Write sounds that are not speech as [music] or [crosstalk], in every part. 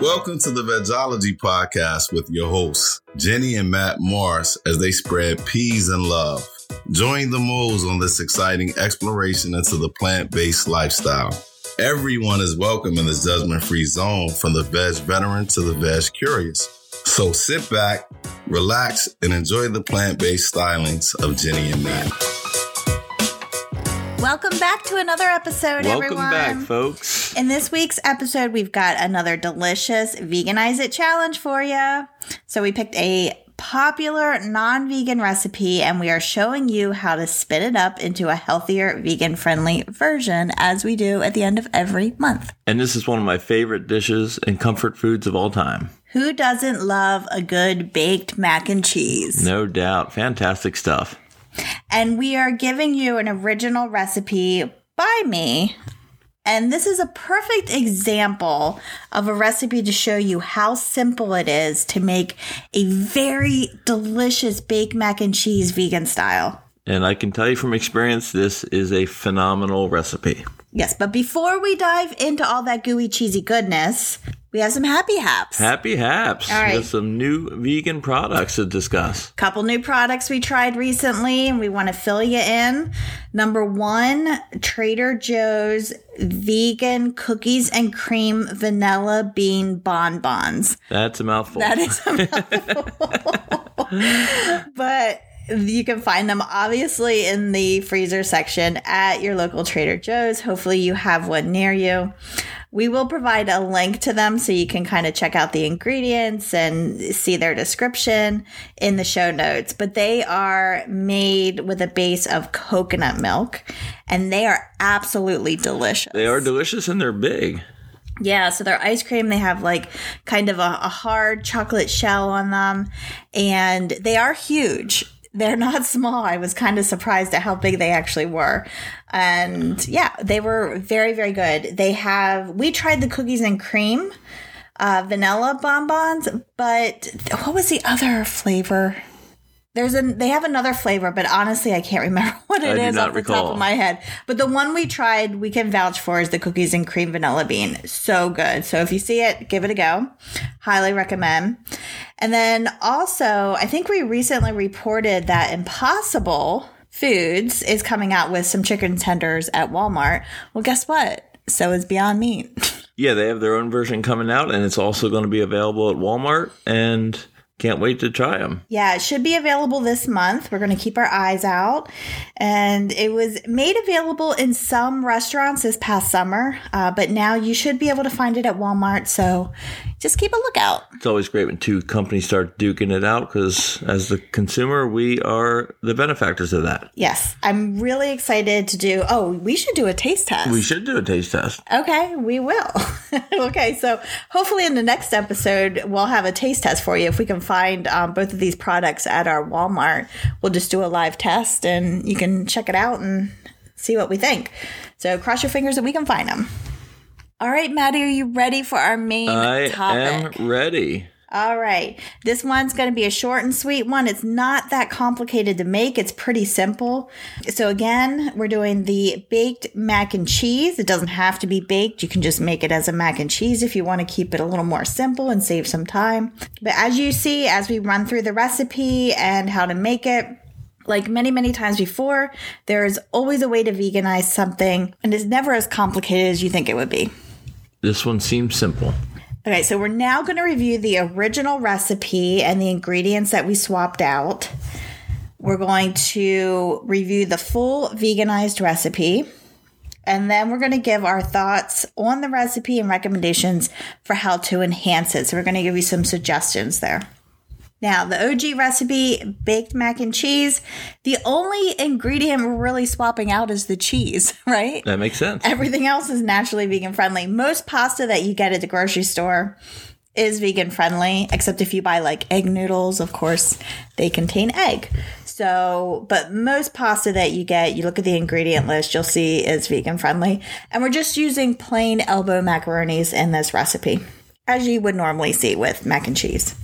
Welcome to the Vegology Podcast with your hosts, Jenny and Matt Morris, as they spread peas and love. Join the moles on this exciting exploration into the plant based lifestyle. Everyone is welcome in this judgment free zone from the veg veteran to the veg curious. So sit back, relax, and enjoy the plant based stylings of Jenny and Matt. Welcome back to another episode, Welcome everyone. back, folks. In this week's episode, we've got another delicious Veganize It challenge for you. So, we picked a popular non vegan recipe and we are showing you how to spin it up into a healthier, vegan friendly version as we do at the end of every month. And this is one of my favorite dishes and comfort foods of all time. Who doesn't love a good baked mac and cheese? No doubt. Fantastic stuff. And we are giving you an original recipe by me. And this is a perfect example of a recipe to show you how simple it is to make a very delicious baked mac and cheese vegan style. And I can tell you from experience, this is a phenomenal recipe. Yes, but before we dive into all that gooey, cheesy goodness, we have some happy haps. Happy haps. All right. We have some new vegan products to discuss. couple new products we tried recently and we want to fill you in. Number one, Trader Joe's vegan cookies and cream vanilla bean bonbons. That's a mouthful. That is a mouthful. [laughs] [laughs] but you can find them obviously in the freezer section at your local Trader Joe's. Hopefully, you have one near you. We will provide a link to them so you can kind of check out the ingredients and see their description in the show notes. But they are made with a base of coconut milk and they are absolutely delicious. they are delicious and they're big. Yeah, so they're ice cream. They have like kind of a, a hard chocolate shell on them, and they are huge. They're not small. I was kind of surprised at how big they actually were. And yeah, they were very, very good. They have, we tried the cookies and cream, uh, vanilla bonbons, but what was the other flavor? There's a they have another flavor, but honestly, I can't remember [laughs] what it I is off the top of my head. But the one we tried, we can vouch for, is the cookies and cream vanilla bean. So good. So if you see it, give it a go. Highly recommend. And then also, I think we recently reported that Impossible Foods is coming out with some chicken tenders at Walmart. Well, guess what? So is Beyond Meat. [laughs] Yeah, they have their own version coming out, and it's also going to be available at Walmart. And can't wait to try them. Yeah, it should be available this month. We're going to keep our eyes out. And it was made available in some restaurants this past summer, uh, but now you should be able to find it at Walmart. So just keep a lookout. It's always great when two companies start duking it out because, as the consumer, we are the benefactors of that. Yes, I'm really excited to do. Oh, we should do a taste test. We should do a taste test. Okay, we will. [laughs] okay, so hopefully in the next episode, we'll have a taste test for you. If we can find um, both of these products at our Walmart, we'll just do a live test and you can check it out and see what we think. So cross your fingers that we can find them. All right, Maddie, are you ready for our main I topic? am ready. All right. This one's going to be a short and sweet one. It's not that complicated to make. It's pretty simple. So again, we're doing the baked mac and cheese. It doesn't have to be baked. You can just make it as a mac and cheese if you want to keep it a little more simple and save some time. But as you see, as we run through the recipe and how to make it, like many, many times before, there is always a way to veganize something and it's never as complicated as you think it would be. This one seems simple. Okay, so we're now going to review the original recipe and the ingredients that we swapped out. We're going to review the full veganized recipe. And then we're going to give our thoughts on the recipe and recommendations for how to enhance it. So we're going to give you some suggestions there. Now, the OG recipe, baked mac and cheese, the only ingredient we're really swapping out is the cheese, [laughs] right? That makes sense. Everything else is naturally vegan friendly. Most pasta that you get at the grocery store is vegan friendly, except if you buy like egg noodles, of course, they contain egg. So, but most pasta that you get, you look at the ingredient list, you'll see is vegan friendly. And we're just using plain elbow macaronis in this recipe, as you would normally see with mac and cheese.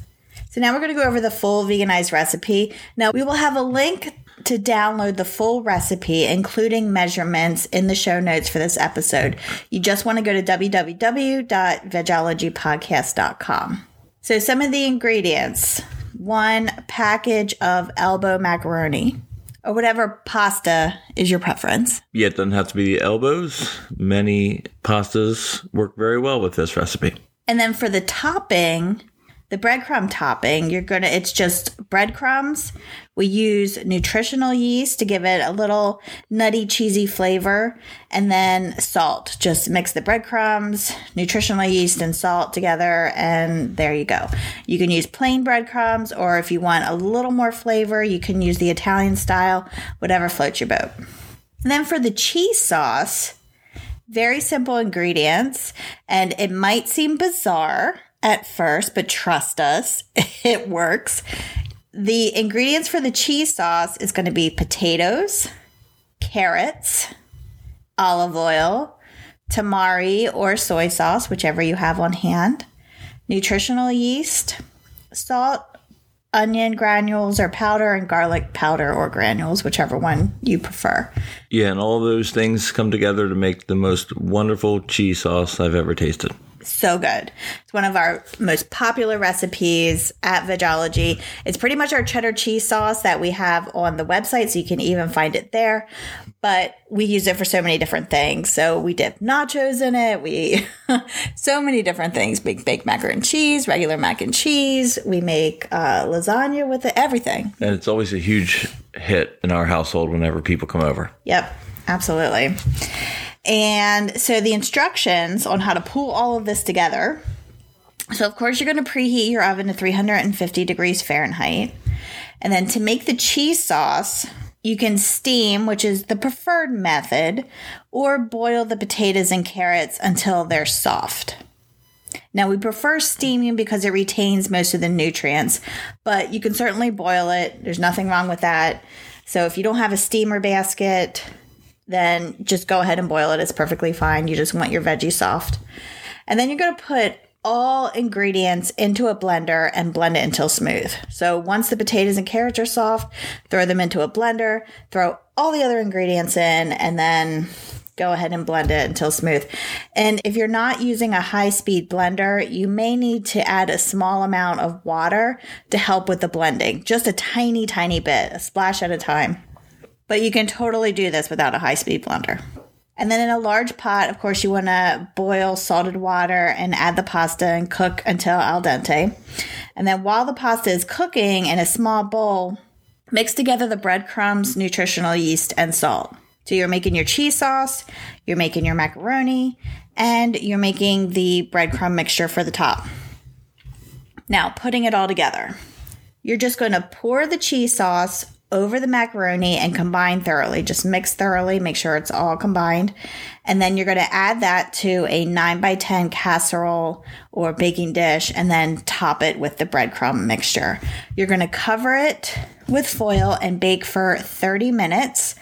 So now we're going to go over the full veganized recipe. Now we will have a link to download the full recipe, including measurements, in the show notes for this episode. You just want to go to www.vegologypodcast.com. So, some of the ingredients one package of elbow macaroni or whatever pasta is your preference. Yeah, it doesn't have to be the elbows. Many pastas work very well with this recipe. And then for the topping, the breadcrumb topping, you're gonna, it's just breadcrumbs. We use nutritional yeast to give it a little nutty, cheesy flavor, and then salt. Just mix the breadcrumbs, nutritional yeast, and salt together, and there you go. You can use plain breadcrumbs, or if you want a little more flavor, you can use the Italian style, whatever floats your boat. And then for the cheese sauce, very simple ingredients, and it might seem bizarre at first, but trust us, [laughs] it works. The ingredients for the cheese sauce is going to be potatoes, carrots, olive oil, tamari or soy sauce, whichever you have on hand, nutritional yeast, salt, onion granules or powder, and garlic powder or granules, whichever one you prefer. Yeah, and all those things come together to make the most wonderful cheese sauce I've ever tasted so good. It's one of our most popular recipes at Vegology. It's pretty much our cheddar cheese sauce that we have on the website, so you can even find it there. But we use it for so many different things. So we dip nachos in it. We [laughs] so many different things. We bake macaroni and cheese, regular mac and cheese. We make uh, lasagna with it. Everything. And it's always a huge hit in our household whenever people come over. Yep, absolutely. And so the instructions on how to pull all of this together. So, of course, you're going to preheat your oven to 350 degrees Fahrenheit. And then to make the cheese sauce, you can steam, which is the preferred method, or boil the potatoes and carrots until they're soft. Now, we prefer steaming because it retains most of the nutrients, but you can certainly boil it. There's nothing wrong with that. So, if you don't have a steamer basket, then just go ahead and boil it. It's perfectly fine. You just want your veggie soft. And then you're going to put all ingredients into a blender and blend it until smooth. So once the potatoes and carrots are soft, throw them into a blender, throw all the other ingredients in, and then go ahead and blend it until smooth. And if you're not using a high speed blender, you may need to add a small amount of water to help with the blending, just a tiny, tiny bit, a splash at a time. But you can totally do this without a high speed blender. And then in a large pot, of course, you want to boil salted water and add the pasta and cook until al dente. And then while the pasta is cooking in a small bowl, mix together the breadcrumbs, nutritional yeast, and salt. So you're making your cheese sauce, you're making your macaroni, and you're making the breadcrumb mixture for the top. Now, putting it all together, you're just going to pour the cheese sauce over the macaroni and combine thoroughly. Just mix thoroughly, make sure it's all combined. And then you're going to add that to a 9 by 10 casserole or baking dish and then top it with the breadcrumb mixture. You're going to cover it with foil and bake for 30 minutes.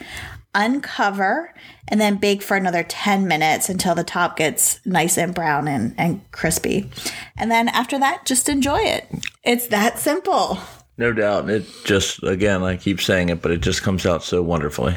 Uncover and then bake for another 10 minutes until the top gets nice and brown and, and crispy. And then after that, just enjoy it. It's that simple. No doubt. It just, again, I keep saying it, but it just comes out so wonderfully.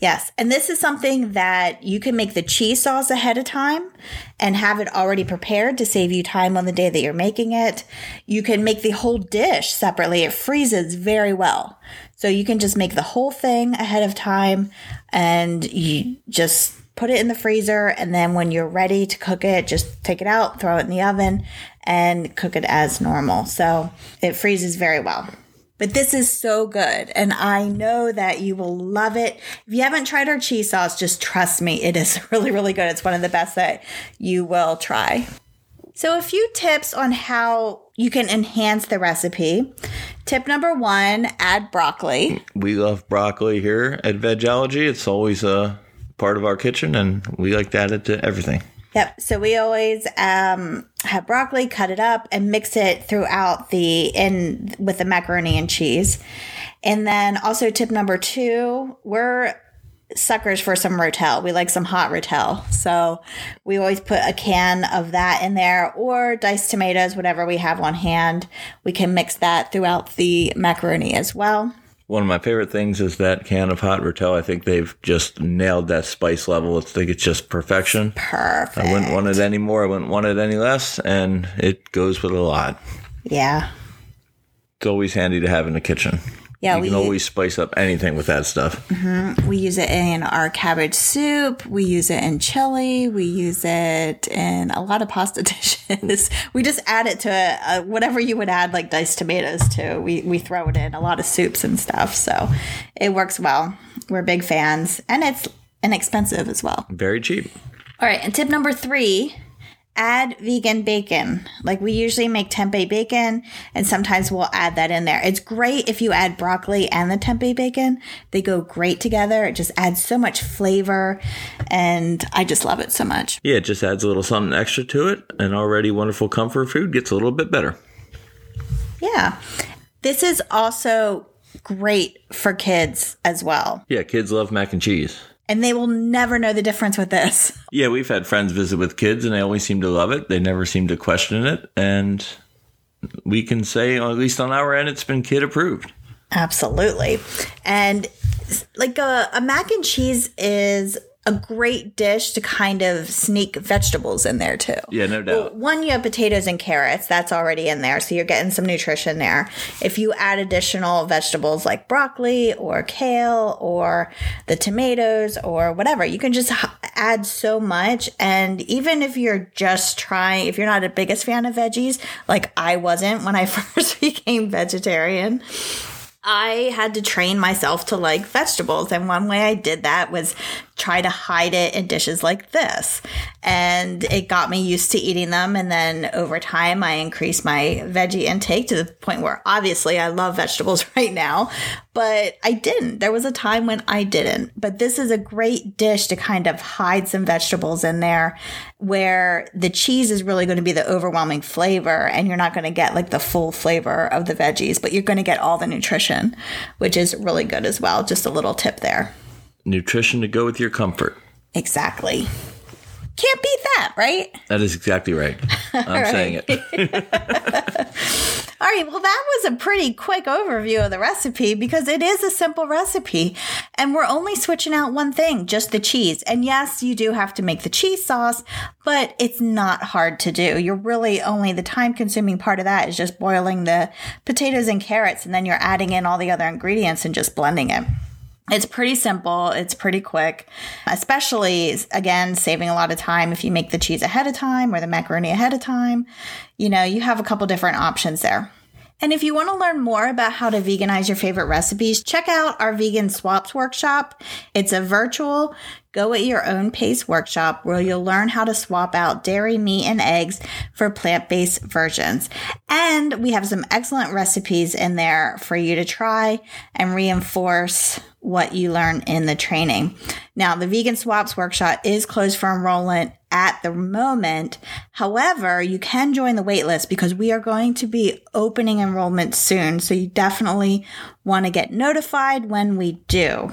Yes. And this is something that you can make the cheese sauce ahead of time and have it already prepared to save you time on the day that you're making it. You can make the whole dish separately. It freezes very well. So you can just make the whole thing ahead of time and you just put it in the freezer. And then when you're ready to cook it, just take it out, throw it in the oven and cook it as normal. So it freezes very well. But this is so good, and I know that you will love it. If you haven't tried our cheese sauce, just trust me, it is [laughs] really, really good. It's one of the best that you will try. So, a few tips on how you can enhance the recipe. Tip number one add broccoli. We love broccoli here at Vegology. It's always a part of our kitchen, and we like to add it to everything. Yep. So we always um, have broccoli, cut it up, and mix it throughout the in with the macaroni and cheese. And then also tip number two, we're suckers for some Rotel. We like some hot Rotel. So we always put a can of that in there or diced tomatoes, whatever we have on hand. We can mix that throughout the macaroni as well. One of my favorite things is that can of hot rotel. I think they've just nailed that spice level. I think it's just perfection. Perfect. I wouldn't want it any more. I wouldn't want it any less. And it goes with a lot. Yeah. It's always handy to have in the kitchen. Yeah, you we can always spice up anything with that stuff. we use it in our cabbage soup. We use it in chili. We use it in a lot of pasta [laughs] dishes. we just add it to uh, whatever you would add like diced tomatoes to. We we throw it in a lot of soups and stuff. So it works well. We're big fans, and it's inexpensive as well. Very cheap. All right, and tip number three add vegan bacon. Like we usually make tempeh bacon, and sometimes we'll add that in there. It's great if you add broccoli and the tempeh bacon, they go great together. It just adds so much flavor, and I just love it so much. Yeah, it just adds a little something extra to it. And already wonderful comfort food gets a little bit better. Yeah. This is also great for kids as well. Yeah, kids love mac and cheese. And they will never know the difference with this. [laughs] Yeah, we've had friends visit with kids and they always seem to love it. They never seem to question it. And we can say, oh, at least on our end, it's been kid approved. Absolutely. And like a, a mac and cheese is a great dish to kind of sneak vegetables in there too. Yeah, no doubt. One, you have potatoes and carrots. That's already in there. So you're getting some nutrition there. If you add additional vegetables like broccoli or kale or the tomatoes or whatever, you can just h- add so much. And even if you're just trying, if you're not a biggest fan of veggies, like I wasn't when I [laughs] first became vegetarian, I had to train myself to like vegetables. And one way I did that was try to hide it in dishes like this. And it got me used to eating them. And then over time, I increased my veggie intake to the point where obviously I love vegetables [laughs] right now, but I didn't. There was a time when I didn't. But this is a great dish to kind of hide some vegetables in there where the cheese is really going to be the overwhelming flavor and you're not going to get like the full flavor of the veggies, but you're going to get all the nutrition, which is really good as well. Just a little tip there. Nutrition to go with your comfort. Exactly. Can't beat that, right? That is exactly right. [laughs] I'm saying it. [laughs] All right, well, that was a pretty quick overview of the recipe because it is a simple recipe. And we're only switching out one thing, just the cheese. And yes, you do have to make the cheese sauce, but it's not hard to do. You're really only the time consuming part of that is just boiling the potatoes and carrots, and then you're adding in all the other ingredients and just blending it. It's pretty simple. It's pretty quick, especially again, saving a lot of time if you make the cheese ahead of time or the macaroni ahead of time. You know, you have a couple different options there. And if you want to learn more about how to veganize your favorite recipes, check out our Vegan Swaps workshop. It's a virtual, go at your own pace workshop where you'll learn how to swap out dairy, meat, and eggs for plant based versions. And we have some excellent recipes in there for you to try and reinforce what you learn in the training. Now, the Vegan Swaps workshop is closed for enrollment at the moment. However, you can join the waitlist because we are going to be opening enrollment soon. So you definitely want to get notified when we do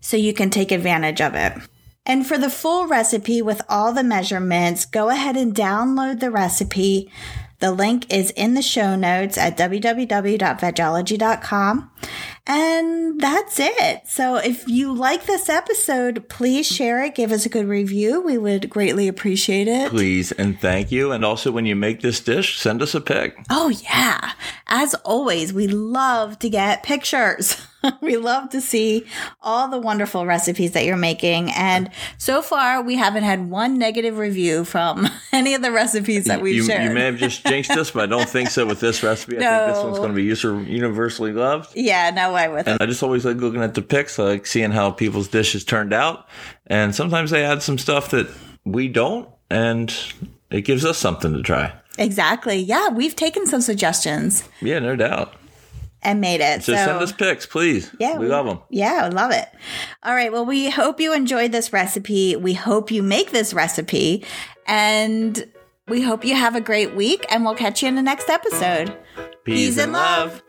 so you can take advantage of it. And for the full recipe with all the measurements, go ahead and download the recipe. The link is in the show notes at www.vegology.com. And that's it. So if you like this episode, please share it. Give us a good review. We would greatly appreciate it. Please and thank you. And also, when you make this dish, send us a pic. Oh, yeah. As always, we love to get pictures. [laughs] [laughs] we love to see all the wonderful recipes that you're making. And so far, we haven't had one negative review from [laughs] any of the recipes that we've you, shared. you may have just jinxed us, but I don't think so with this recipe. I think this one's going to be user- universally loved. yeah, no way with it. I just always like looking at the pics. I like seeing how people's dishes turned out. And sometimes they add some stuff that we don't, and it gives us something to try. Exactly. Yeah, we've taken some suggestions Yeah, no doubt. And made it. So, So, send us pics, please. Yeah, we love them. Yeah, I love it. All right. Well, we hope you enjoyed this recipe. We hope you make this recipe. And we hope you have a great week. And we'll catch you in the next episode. Peace, and love.